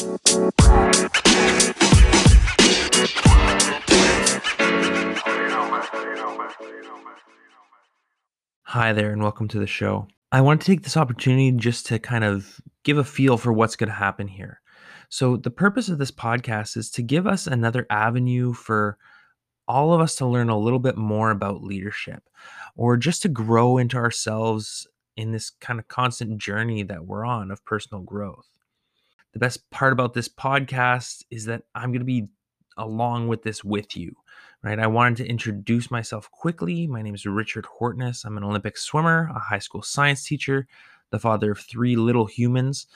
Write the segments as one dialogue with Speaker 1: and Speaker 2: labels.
Speaker 1: Hi there, and welcome to the show. I want to take this opportunity just to kind of give a feel for what's going to happen here. So, the purpose of this podcast is to give us another avenue for all of us to learn a little bit more about leadership or just to grow into ourselves in this kind of constant journey that we're on of personal growth. The best part about this podcast is that I'm going to be along with this with you, right? I wanted to introduce myself quickly. My name is Richard Hortness. I'm an Olympic swimmer, a high school science teacher, the father of three little humans.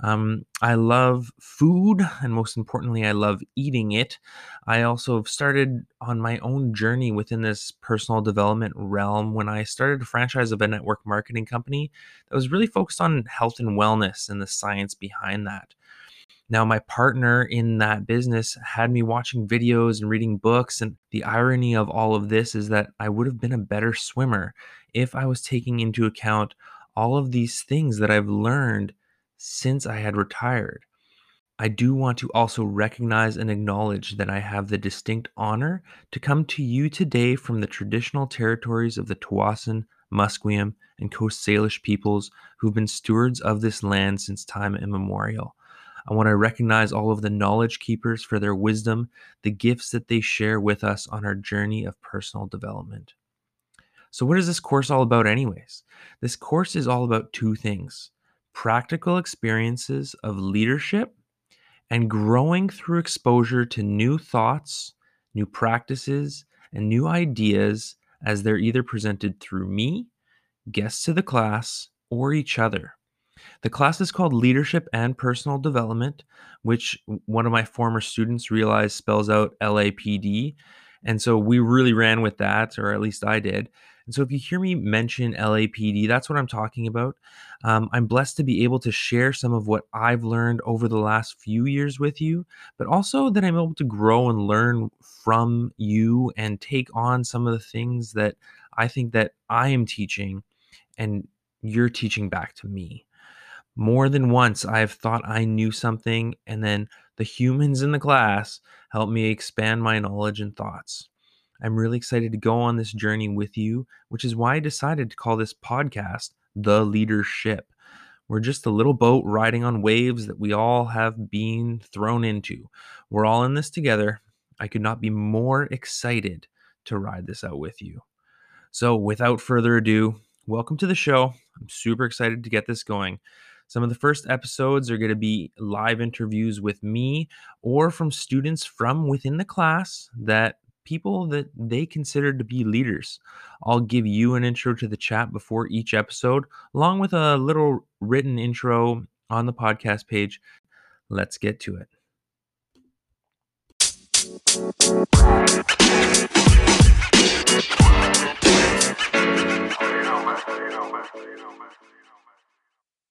Speaker 1: Um, I love food, and most importantly, I love eating it. I also have started on my own journey within this personal development realm when I started a franchise of a network marketing company that was really focused on health and wellness and the science behind that. Now, my partner in that business had me watching videos and reading books. And the irony of all of this is that I would have been a better swimmer if I was taking into account all of these things that I've learned since I had retired. I do want to also recognize and acknowledge that I have the distinct honor to come to you today from the traditional territories of the Tsawwassen, Musqueam, and Coast Salish peoples who've been stewards of this land since time immemorial. I want to recognize all of the knowledge keepers for their wisdom, the gifts that they share with us on our journey of personal development. So, what is this course all about, anyways? This course is all about two things practical experiences of leadership and growing through exposure to new thoughts, new practices, and new ideas as they're either presented through me, guests to the class, or each other. The class is called Leadership and Personal Development, which one of my former students realized spells out LAPD. And so we really ran with that, or at least I did. And so if you hear me mention LAPD, that's what I'm talking about. Um, I'm blessed to be able to share some of what I've learned over the last few years with you, but also that I'm able to grow and learn from you and take on some of the things that I think that I am teaching and you're teaching back to me. More than once, I have thought I knew something, and then the humans in the class helped me expand my knowledge and thoughts. I'm really excited to go on this journey with you, which is why I decided to call this podcast The Leader Ship. We're just a little boat riding on waves that we all have been thrown into. We're all in this together. I could not be more excited to ride this out with you. So, without further ado, welcome to the show. I'm super excited to get this going. Some of the first episodes are going to be live interviews with me or from students from within the class that people that they consider to be leaders. I'll give you an intro to the chat before each episode, along with a little written intro on the podcast page. Let's get to it.